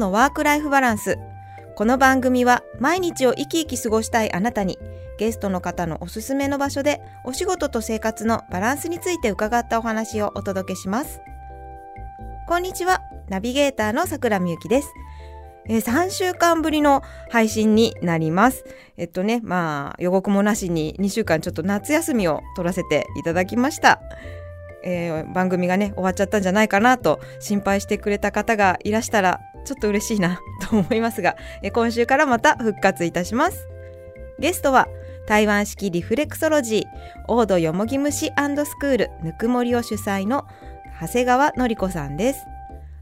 のワークライフバランスこの番組は毎日を生き生き過ごしたいあなたにゲストの方のおすすめの場所でお仕事と生活のバランスについて伺ったお話をお届けしますこんにちはナビゲーターの桜みゆきですえー、3週間ぶりの配信になります。えっとね、まあ、予告もなしに2週間ちょっと夏休みを取らせていただきました。えー、番組がね、終わっちゃったんじゃないかなと心配してくれた方がいらしたら、ちょっと嬉しいなと思いますが、今週からまた復活いたします。ゲストは、台湾式リフレクソロジー、オードよもぎ虫スクールぬくもりを主催の長谷川のり子さんです。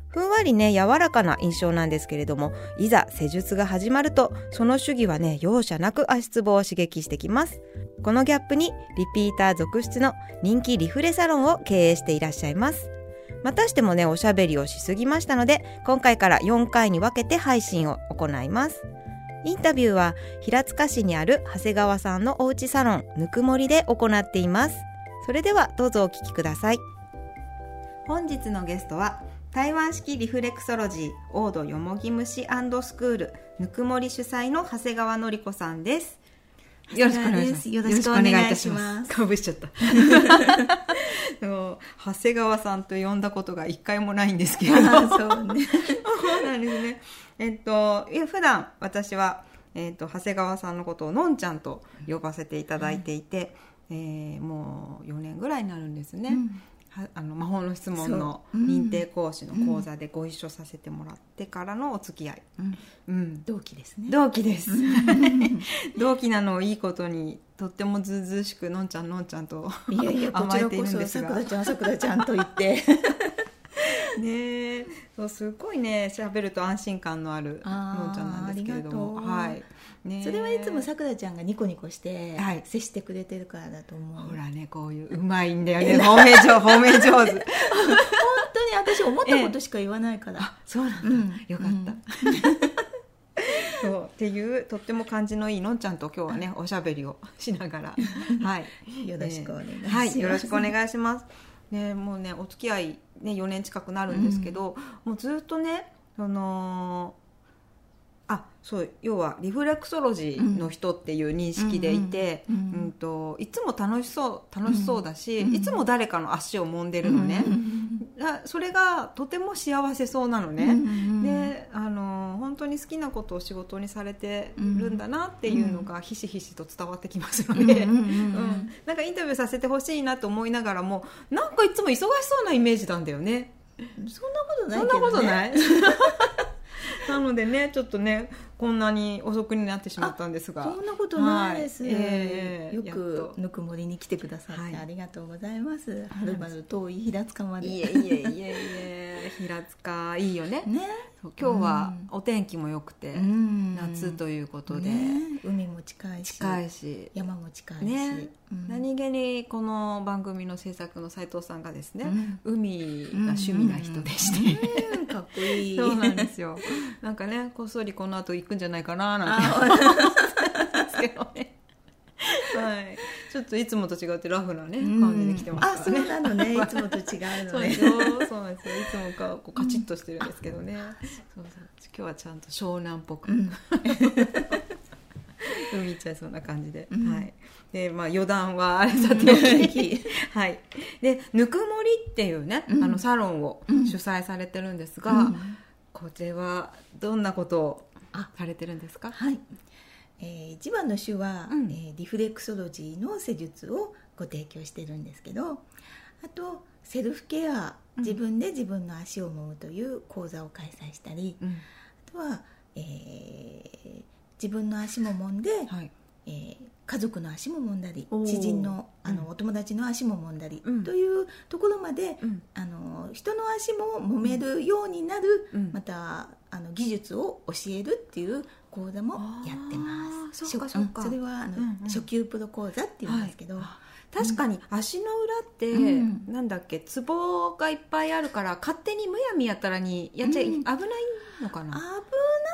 ふんわりね、柔らかな印象なんですけれども、いざ施術が始まると、その主義はね、容赦なく足つぼを刺激してきます。このギャップに、リピーター続出の人気リフレサロンを経営していらっしゃいます。またしてもね、おしゃべりをしすぎましたので、今回から4回に分けて配信を行います。インタビューは、平塚市にある長谷川さんのおうちサロン、ぬくもりで行っています。それでは、どうぞお聞きください。本日のゲストは、台湾式リフレクソロジーオードよもぎ虫スクールぬくもり主催の長谷川のり子さんですよろしくお願いします。よろしくお願いいたします。かぶしちゃった。長谷川さんと呼んだことが一回もないんですけど。そうね。そうなんですね。えっと、普段私は、えっと、長谷川さんのことをのんちゃんと呼ばせていただいていて、うん、えー、もう4年ぐらいになるんですね。うんあの魔法の質問の認定講師の講座でご一緒させてもらってからのお付き合い、うん、うん、同期ですね。同期です。同期なのをいいことにとってもずうずうしくのんちゃんのんちゃんといやいや甘えているんですが。さくらちゃんさくらちゃんと言ってね。そうすごいね喋ると安心感のあるのんちゃんなんですけれども。はい。ね、それはいつもさくらちゃんがニコニコして接してくれてるからだと思う、はい、ほらねこういううまいんだよね。褒め上褒め上手。本当に私思ったことしか言わないから、ええ、そうなんだ、うん、よかった、うん。そう。っていうとっても感じのいいのんちゃんと今日はねおしゃべりをしながら。はい。よろしくお願いします、はい、よろしくお願いしますねもうねお付き合いね4年近くなるんですけど、うん、もうずっとねそのあそう要はリフレクソロジーの人っていう認識でいて、うん、うんうん、といつも楽しそう楽しそうだし、うん、いつも誰かの足を揉んでるのね、それがとても幸せそうなのね、であの本当に好きなことを仕事にされてるんだなっていうのがひしひしと伝わってきますので、うんなんかインタビューさせてほしいなと思いながらもなんかいつも忙しそうなイメージなんだよね。そんなことない、ね、そんなことない？なのでねちょっとねこんなに遅くになってしまったんですが。そんなことないです、はい、えー、よくぬくもりに来てくださってありがとうございます、はい、はるばる遠い平塚まで。いえいえいえいえ平塚いいよね。ね。今日はお天気も良くて、うん、夏ということで、ね、海も近いし近いし。山も近いし、ね。うん、何気にこの番組の制作の斉藤さんがですね、うん、海が趣味な人でして、かっこいい。そうなんですよ。なんかねこっそりこの後行くんじゃないかななんてですけどねはいちょっといつもと違ってラフなね、感じで来てますからね。あそうなのね。い。つもと違うのね。そうなんですよ。いつもかこうカチッとしてるんですけどね、そうそう。今日はちゃんと湘南っぽく、海行っちゃいそうな感じで、はい。でまあ余談はあれさておきはい。でぬくもりっていうね、あのサロンを主催されてるんですが、こちらはどんなことをされてるんですか？はいえー、一番の種は、うん、えー、リフレクソロジーの施術をご提供してるんですけどあとセルフケア、自分で自分の足を揉むという講座を開催したり、うん、あとは、えー、自分の足も揉んで、はい、えー、家族の足も揉んだり知人のあの、うん、お友達の足も揉んだり、うん、というところまで、うん、あの人の足も揉めるようになる、またあの技術を教えるっていう講座もやってます。そそれはあの、うんうん、初級プロ講座っていうんですけど、はい。確かに足の裏って、うん、なんだっけツボがいっぱいあるから勝手にむやみやたらにやっちゃい、うん、危ないのかな？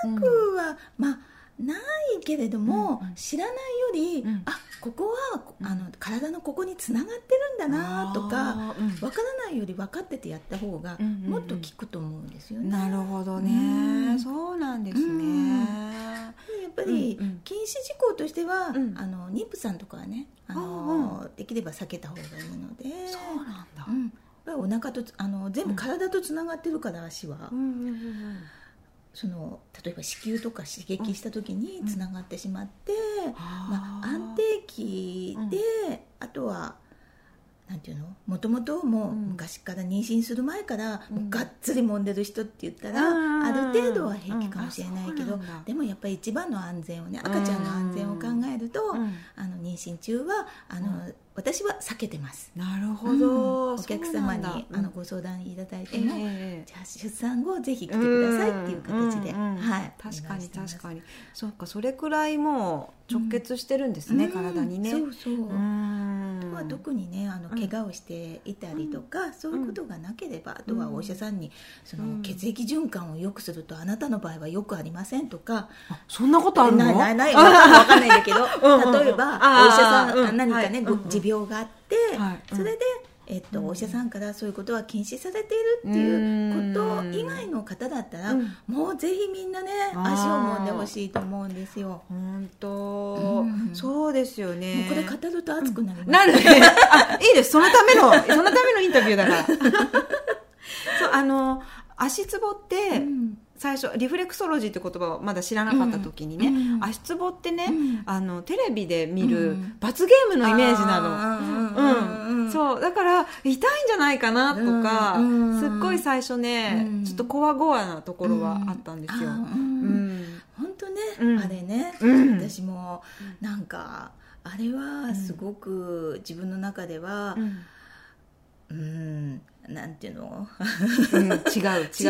危なくは、うん、まあないけれども、うんうん。知らないより、うん。あここはうん。あの体のここにつながってるんだなとかうん。わからないより分かっててやった方がもっと効くと思うんですよね。なるほどね、うん。そうなんですね、うん。やっぱり禁止事項としては、うん。あの妊婦さんとかはねああの、できれば避けた方がいいので。そうなんだ、うん、やっぱりお腹とつあの全部体とつながってるから足は、うんうんうんその例えば子宮とか刺激した時につながってしまって、まあ、あー安定期で、あとはなんていうの？もともともううん。昔から妊娠する前から、がっつり揉んでる人って言ったら、うん。ある程度は平気かもしれないけど、でもやっぱり一番の安全をね赤ちゃんの安全を考えると、うん。あの妊娠中はあの、うん私は避けてます。なるほうん。ど、お客様にあのご相談いただいてえも、えじゃあ出産後ぜひ来てくださいっていう形で、うんうんうん。はい、確かに確かに。にそうかそれくらいもう直結してるんですね、体にね。そうそう、うん。あとは特にねあのうん。怪我をしていたりとか、そういうことがなければ、あとはお医者さんにその、うん。血液循環を良くするとあなたの場合はよくありませんとか、あそんなことあるの？ないないない。わかんないんないんだけど。例えばお医者さん、うん何かね、ごはい。うんうん持病があって、はいうん。それで、えっとうん。お医者さんからそういうことは禁止されているっていうことうん以外の方だったら、うん。もうぜひみんなね足を揉んでほしいと思うんですよ。本当、うん。そうですよね。これ語ると熱くなります、なるね あいいです。そのためのそのためのインタビューだから。そうあの足つぼって、うん最初リフレクソロジーって言葉をまだ知らなかった時にね、うん足つぼってね、うん。あのテレビで見るうん罰ゲームのイメージなの、のうんそうだから痛いんじゃないかなとか、うんすっごい最初ね、うん。ちょっとこわごわなところはあったんですよ、うん。うん。本当ね、うん。あれね、うん。私もなんかあれはすごく自分の中ではうん。なんていうの？うん違う違う。違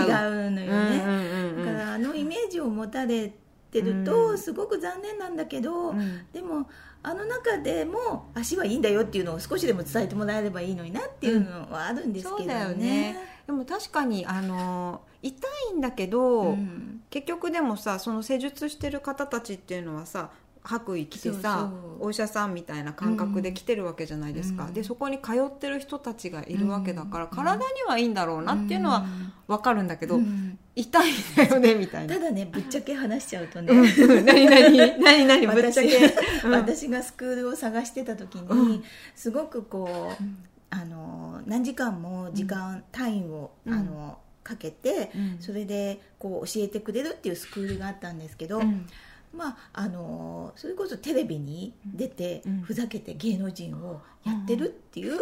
うのよね、うんうんうんだからあのイメージを持たれてるとうん。すごく残念なんだけど、うん。でもあの中でも足はいいんだよっていうのを少しでも伝えてもらえればいいのになっていうのはあるんですけどね。ね。でも確かにあの痛いんだけど、うん。結局でもさその施術してる方たちっていうのはさ白衣着てさお医者さんみたいな感覚で来てるわけじゃないですか、うん。でそこに通ってる人たちがいるわけだから、うん。体にはいいんだろうなっていうのは分かるんだけど、うん。痛いんだよねみたいな。た。だねぶっちゃけ話しちゃうとね、何 何何何ぶっちゃ私け、うん。私がスクールを探してた時に、うん。すごくこうあの何時間も時間、単位をうん。あのかけて、うん。それでこう教えてくれるっていうスクールがあったんですけど、うんまあ、あのそれこそテレビに出て、うん。ふざけて芸能人をやってるっていう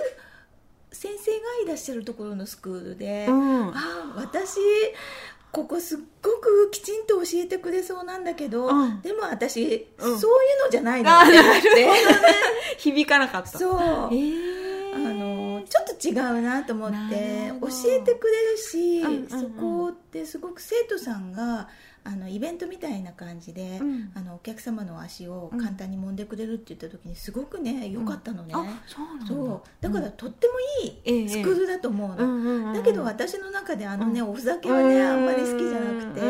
先生がいらっしゃるところのスクールで、うん。ああ私ここすっごくきちんと教えてくれそうなんだけど、うん。でも私、うん。そういうのじゃないのあって。なるほど思って響かなかった。そう、へー。あのちょっと違うなと思って教えてくれるし、うんうんうん。そこってすごく生徒さんがあのイベントみたいな感じで、うん。あのお客様の足を簡単に揉んでくれるって言った時にすごくね良かったのね、うなんだ。そう。だからとってもいええ。いスクールだと思うの、うんうんうん。うんだけど私の中であのね、うん。おふざけはねあんまり好きじゃなくて、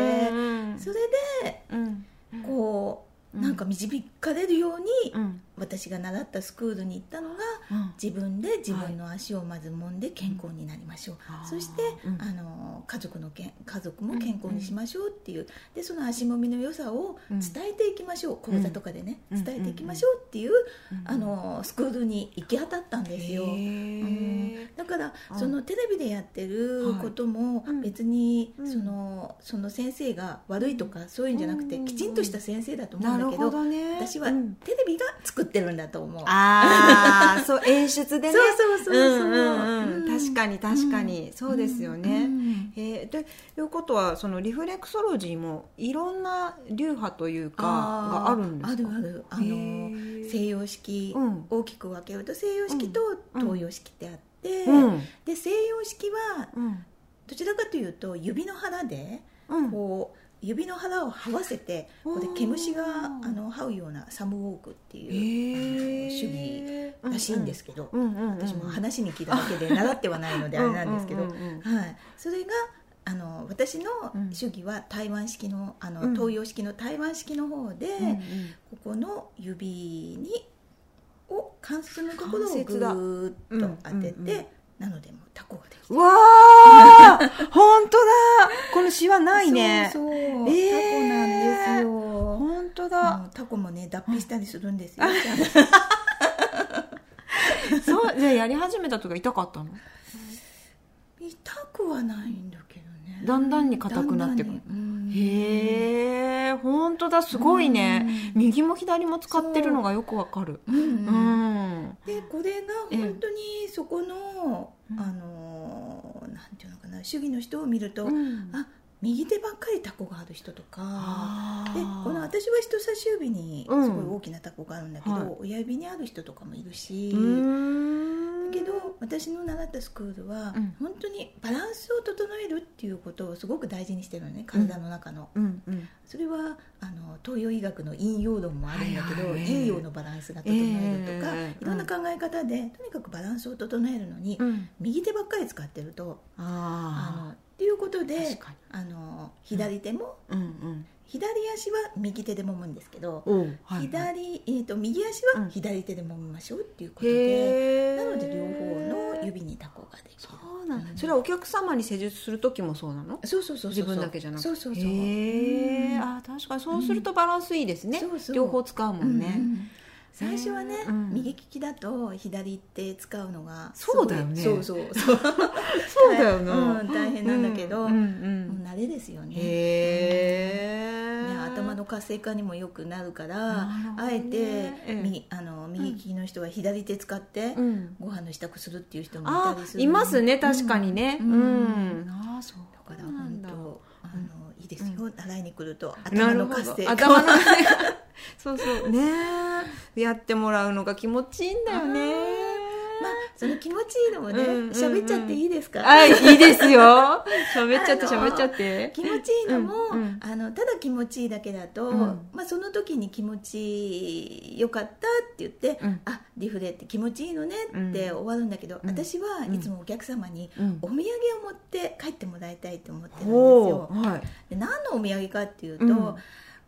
それでうん。こう、うんなんか導かれるように、うん私が習ったスクールに行ったのがうん。自分で自分の足をまず揉んで健康になりましょう、うん。そして、うん。あの家族のけん家族も健康にしましょうっていうでその足もみの良さを伝えていきましょう、講座とかでね、うん。伝えていきましょうっていう、うん。あのスクールに行き当たったんですよ、へー。だからうんそのテレビでやってることもうん。別にうん。そのその先生が悪いとかそういうんじゃなくてうん。きちんとした先生だと思うなんだけどどね。私はうんテレビが作ってるんだと思う。ああ そう演出でね。そうそうそうそう。うんうんうん。うん。確かに確かに、そうですよね、うん。えー、ということはそのリフレクソロジーもいろんな流派というかがあるんですか？あるある。あへのー。西洋式、うん。大きく分けると西洋式とうん。東洋式ってあって、うん。で西洋式はうん。どちらかというと指の腹でうん。こう指の腹を這わせてここで毛虫があの這うようなサムウォークっていう、へー。あの手技らしいんですけど、私も話に聞いただけで習ってはないので あれなんですけど、はい、それがあの私の主義は台湾式のあの、東洋式の台湾式の方で、ここの指にを関節のところをぐーっと当てて、なのでもうタコができてわあ 本当だ。このシワないね。そうそう、えー、タコなんですよ。本当だ。タコもね脱皮したりするんですよ。そうじゃあやり始めた時痛かったの？痛くはないんだけど。ねだんだんに硬くなってくる。へえ本当だすごいね。右も左も使ってるのがよくわかる、うんうん、でこれが本当にそこのあのなんていうのかな主義の人を見ると、うん、あ右手ばっかりタコがある人とかでこの私は人差し指にすごい大きなタコがあるんだけど、うんはい、親指にある人とかもいるしだけど私の習ったスクールは、うん、本当にバランスを整えるっていうことをすごく大事にしてるのね体の中の、うんうん、それはあの東洋医学の陰陽論もあるんだけど、はいはい、陰陽のバランスが整えるとか、えー、いろんな考え方で、とにかくバランスを整えるのに、右手ばっかり使ってるとあのっていうことであの左手も、うんうん、左足は右手で揉むんですけど、はいはい、左えーと、右足は左手で揉みましょうっていうことで、なので両方の指にタコができるそうなん、うん、それはお客様に施術する時もそうなの？そうそうそう自分だけじゃなくて。そうそうそう。へえ、あ確かにそうするとバランスいいですね、うん、両方使うもんね、うん最初はね、うん、右利きだと左って使うのがそうだよね。そうそうそう。そうだよな、うん、大変なんだけど、うんうん、慣れですよね。へえ、ね、頭の活性化にもよくなるから、ね、あえて、みあの右利きの人は左手使って、ご飯の支度するっていう人もいたりするいますね確かにね。うん、あそう。だから本当あのいいですよ、習いに来ると頭の活性化。頭の活性化そうそう。ねやってもらうのが気持ちいいんだよね。まあその気持ちいいのもね喋、うんうん、っちゃっていいですか？はいいいですよ。喋っちゃって喋っちゃって。気持ちいいのも、うんうん、あのただ気持ちいいだけだと、うん、まあ、その時に気持ちよかったって言って、うん、あリフレって気持ちいいのねって終わるんだけど、私はいつもお客様にお土産を持って帰ってもらいたいと思ってるんですよ、はい、で何のお土産かっていうと、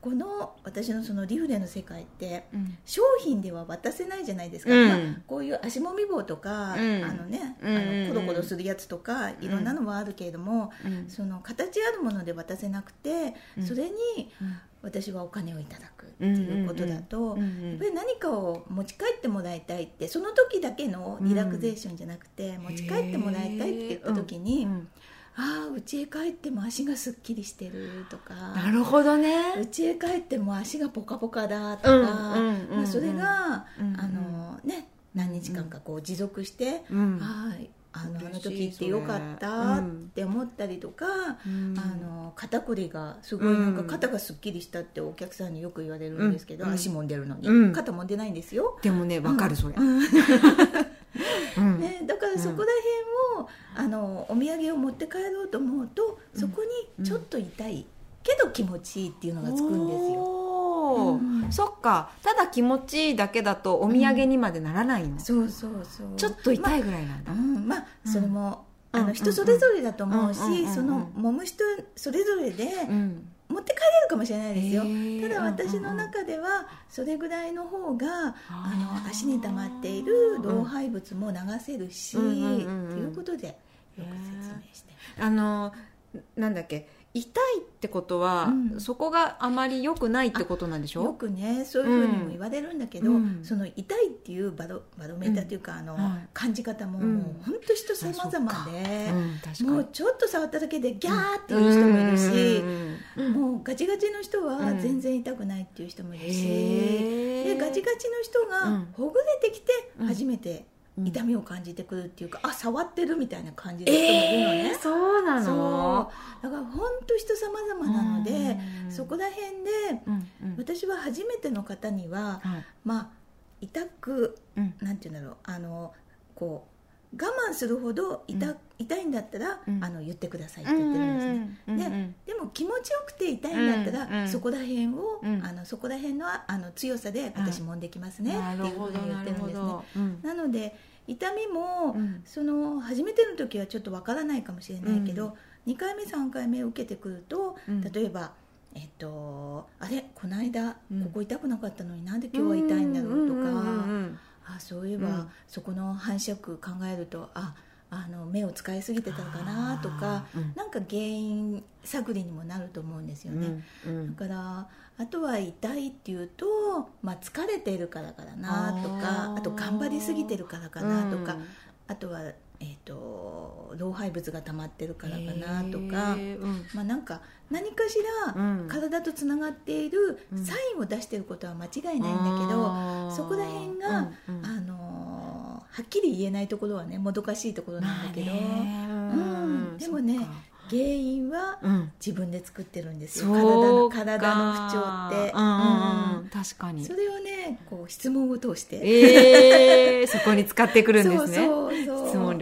この私のそのリフレの世界って、うん、商品では渡せないじゃないですか、うん。まあ、こういう足もみ棒とか、うん、あのね、あのコロコロするやつとかいろんなのはあるけれども、その形あるもので渡せなくて、それに私はお金をいただくっていうことだと、やっぱり何かを持ち帰ってもらいたいってその時だけのリラクゼーションじゃなくて、持ち帰ってもらいたいって言った時に。ああ家へ帰っても足がすっきりしてるとかなるほどね家へ帰っても足がポカポカだとか、まあ、それが、うんうん、あのね何日間かこう持続して、うん、ああのあの時ってよかったって思ったりとか、うん、あの肩こりがすごいなんか肩がすっきりしたってお客さんによく言われるんですけど、うん、足もんでるのに、うん、肩もんでないんですよでもねわかるそれ、ね、だからそこら辺を、あのお土産を持って帰ろうと思うとそこにちょっと痛い、けど気持ちいいっていうのがつくんですよ、うん、そっか。ただ気持ちいいだけだとお土産にまでならないの、うん、そうそうそう。ちょっと痛いぐらいなんだ、まあ、うん、まあ、それも、あの人それぞれだと思うし、その揉む人それぞれで、持って帰れるかもしれないですよ。ただ私の中ではそれぐらいの方があの足に溜まっている老廃物も流せるし、ということでよく説明してあのなんだっけ痛いってことは、うん、そこがあまり良くないってことなんでしょ？よくねそういうふうにも言われるんだけど、うん、その痛いっていうバロバロメーターというか、あの、感じ方も、もう本当人様々で、もうちょっと触っただけでギャーっていう人もいるし、もうガチガチの人は全然痛くないっていう人もいるし、でガチガチの人がほぐれてきて初めて、痛みを感じてくるっていうか、あ触ってるみたいな感じの人もいるのね、えー、そうなの？だから本当人様々なので、そこら辺で、うんうん、私は初めての方には、はい、まあ痛く、うん、なんて言うんだろうあのこう我慢するほど痛,、痛いんだったら、うん、あの言ってくださいって言ってるんですね、ででも気持ちよくて痛いんだったら、そこら辺を、うん、あのそこら辺のあの強さで私もんできますね、っていうふうに言ってるんですね。なので痛みも、その初めての時はちょっとわからないかもしれないけど、2回目3回目受けてくると、うん。例えばえっと、あれ？この間うん。ここ痛くなかったのになんで今日は痛いんだろうとか、あそういえば、うん。そこの反射区考えるとああの目を使いすぎてたのかなとか、うん。なんか原因探りにもなると思うんですようんね、うん。だからあとは痛いっていうと、まあ、疲れてるからかなとかあと頑張りすぎてるからかなとか、うん。あとは、えー、と老廃物が溜まってるからかなとか、うん。まあ、なんか何かしらうん。体とつながっているうん。サインを出していることは間違いないんだけど、あー。そこら辺が、うんうん。あのーはっきり言えないところはねもどかしいところなんだけど、まあねうん。でもね原因はうん。自分で作ってるんですよ。そうか。体の体の不調って、うんうんううんん確かに。それをねこう質問を通して、えー、そこに使ってくるんですね。そうそう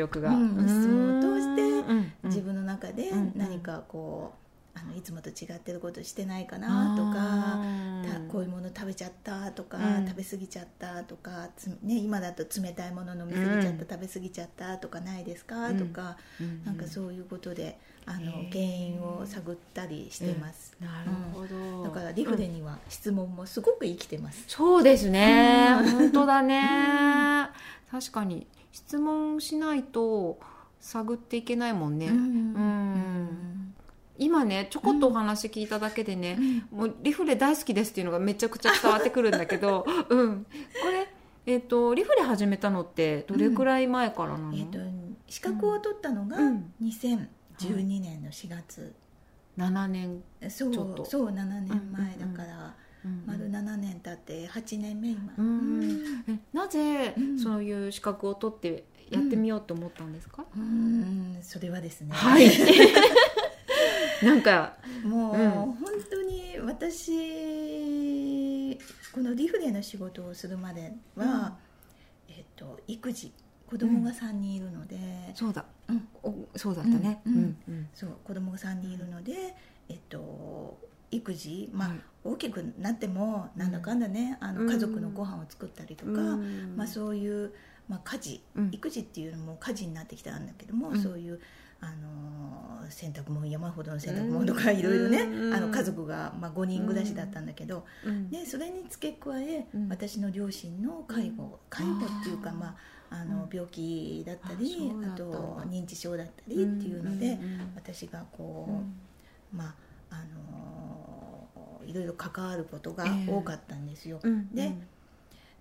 力が、うん質問を通してうん。うん自分の中でうん。何かこうあのいつもと違ってることしてないかなとかたこういうもの食べちゃったとか、うん。食べ過ぎちゃったとかつ、ね、今だと冷たいもの飲み過ぎちゃった、うん。食べ過ぎちゃったとかないですか、うん。とかうん。なんかそういうことであの原因を探ったりしてます、なるほど、だからリフレには質問もすごく生きてます、そうですね、うん。本当だね、確かに質問しないと探っていけないもんね、うん。うん。今ねちょこっとお話聞いただけでね、もうリフレ大好きですっていうのがめちゃくちゃ伝わってくるんだけど、うん、これ、えっとリフレ始めたのってどれくらい前からなの、えっと資格を取ったのがうん。2012年の4月、7年、そうちょっと。そう7年前だから、うん丸7年経って8年目今、なぜうん。そういう資格を取ってやってみようと思ったんですか、うん。それはですね、はい。なんか。もう、うん本当に私このリフレの仕事をするまでは、えっと育児子供が3人いるので、そうだ、うん。おそうだったね。うん。うん。うん。そう子供が3人いるので、えっと育児まあ、はい大きくなってもなんだかんだね、あうん。の家族のご飯を作ったりとか、うん。まあ、そういう、まあ、家事、うん。育児っていうのも家事になってきたんだけども、うん。そういう、あのー洗濯物山ほどの洗濯物とかいろいろね、うん。あの家族が、まあ、5人暮らしだったんだけど、うん。でそれに付け加え、うん。私の両親の介護介護っていうか、まあ、あのうん。病気だったりあと認知症だったりっていうので、私がこうん。う、まああのーいろいろ関わることが多かったんですよ。うんで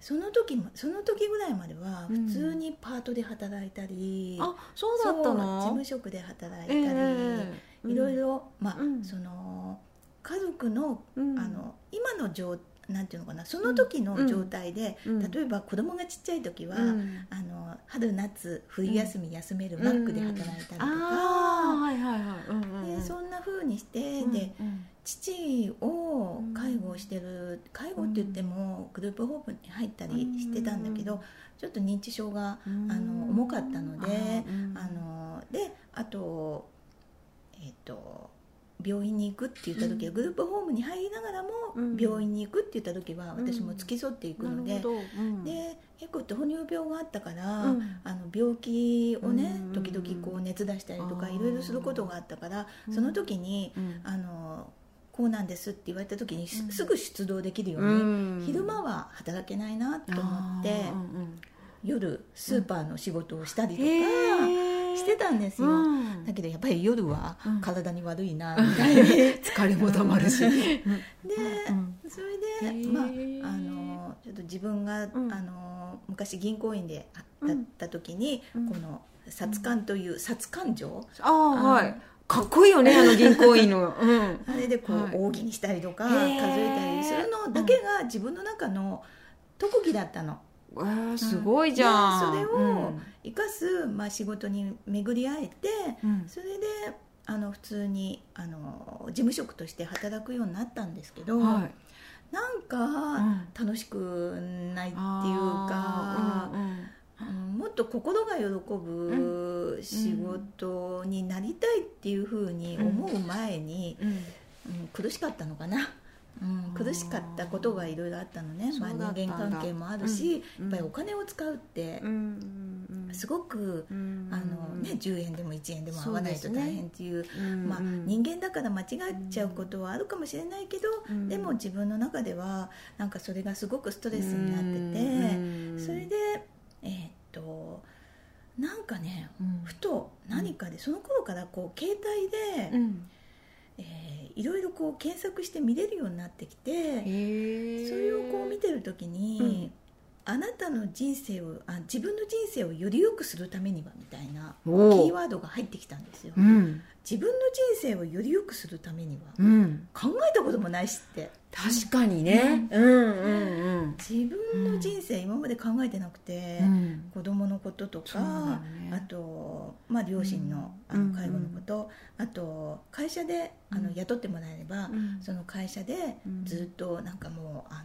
その時もその時ぐらいまではうん普通にパートで働いたり、あそうだったの？事務職で働いたり、ええ。いろいろ、まあうん。その家族の,、うん。あの今の状なんていうのかなその時の状態で、うん。例えば子供がちっちゃい時は、うん。あの春夏冬休み休めるマックで働いたりとか、はいはいはい。うんうんうん。でそんな風にして、うんでうん。父を介護してる介護って言ってもグループホームに入ったりしてたんだけど、うん。ちょっと認知症がうん。あの重かったので、うん。あのであとえっ、と病院に行くって言った時は、うん。グループホームに入りながらもうん。病院に行くって言った時はうん。私も付き添っていくので、で結構糖尿病があったから、うん。あの病気をね、うん時々こう熱出したりとかいろいろすることがあったからうん。その時に、うん。あのこうなんですって言われた時にす,、うん。ぐ出動できるように、うん。昼間は働けないなと思って、夜スーパーの仕事をしたりとかしてたんですよ、うん。だけどやっぱり夜はうん。体に悪いなみたいな、疲れもたまるし。で、うん。それで、まあ、あのちょっと自分が、うん。あの昔銀行員でうんだった時に、うん。この殺感という殺感情、ああはい。かっこいいよねあの銀行員の。うん。あれでこう、はい。扇にしたりとかへ数ーえたりするのだけが自分の中の特技だったの。えーすごいじゃん。でそれを生かす、まあ、仕事に巡り合えてうん。それであの普通にあの事務職として働くようになったんですけど、はい。なんかん。楽しくないっていうか、うんうん。うんもっと心が喜ぶ仕事になりたいっていうふうに思う前に、うん。うん苦しかったのかな、苦しかったことがいろいろあったのね、まあ、人間関係もあるし、うん。やっぱりお金を使うってうんうんすごく、あのね、10円でも1円でも合わないと大変っていう、ね、まあ、人間だから間違っちゃうことはあるかもしれないけど、でも自分の中ではなんかそれがすごくストレスになってて、それでえー、っとなんかね、ふと何かでその頃からこう携帯で、えー、いろいろこう検索して見れるようになってきてそれをこう見てる時に、あなたの人生をあ自分の人生をより良くするためにはみたいなキーワードが入ってきたんですよ、うん、自分の人生をより良くするためには、うん、考えたこともないしって。確かにね、うん、うんうんうん。自分の人生、今まで考えてなくて、うん、子供のこととか、ね、あと、まあ、両親の,、あの介護のこと、あと会社であの雇ってもらえれば、その会社でずっとなんかもうあ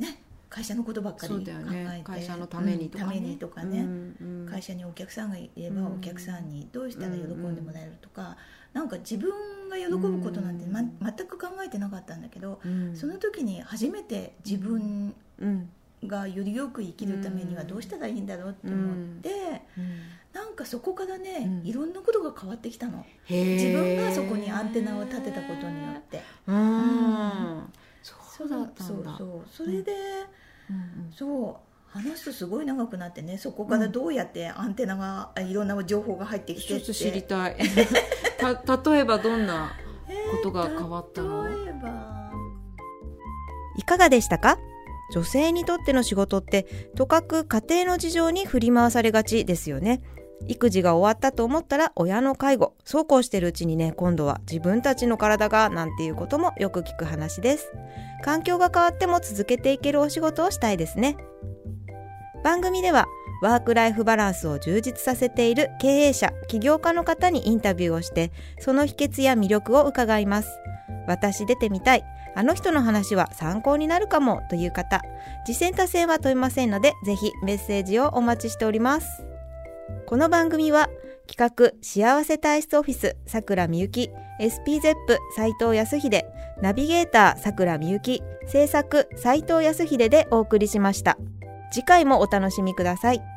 のね会社のことばっかり考えて、ね、会社のためにとかね,、とかね。うんうん、会社にお客さんがいればお客さんにどうしたら喜んでもらえるとか、うんうん、なんか自分が喜ぶことなんて、ま、全く考えてなかったんだけど、うん、その時に初めて自分がよりよく生きるためにはどうしたらいいんだろうって思って。なんかそこからね、いろんなことが変わってきたの。自分がそこにアンテナを立てたことによってうん、そうだったんだそうそうそれで、そう話すとすごい長くなってねそこからどうやってアンテナが、うん、いろんな情報が入ってきてって。知りたい。た例えばどんなことが変わったの、えー、例えば。いかがでしたか？女性にとっての仕事ってとかく家庭の事情に振り回されがちですよね育児が終わったと思ったら親の介護。そうこうしてるうちにね今度は自分たちの体がなんていうこともよく聞く話です。環境が変わっても続けていけるお仕事をしたいですね。番組ではワークライフバランスを充実させている経営者起業家の方にインタビューをしてその秘訣や魅力を伺います。私出てみたい。あの人の話は参考になるかもという方。次戦多戦は問いませんのでぜひメッセージをお待ちしております。この番組は企画幸せ体質オフィスさくらみゆき SPZEP 斉藤康秀ナビゲーターさくらみゆき制作斉藤康秀でお送りしました。次回もお楽しみください。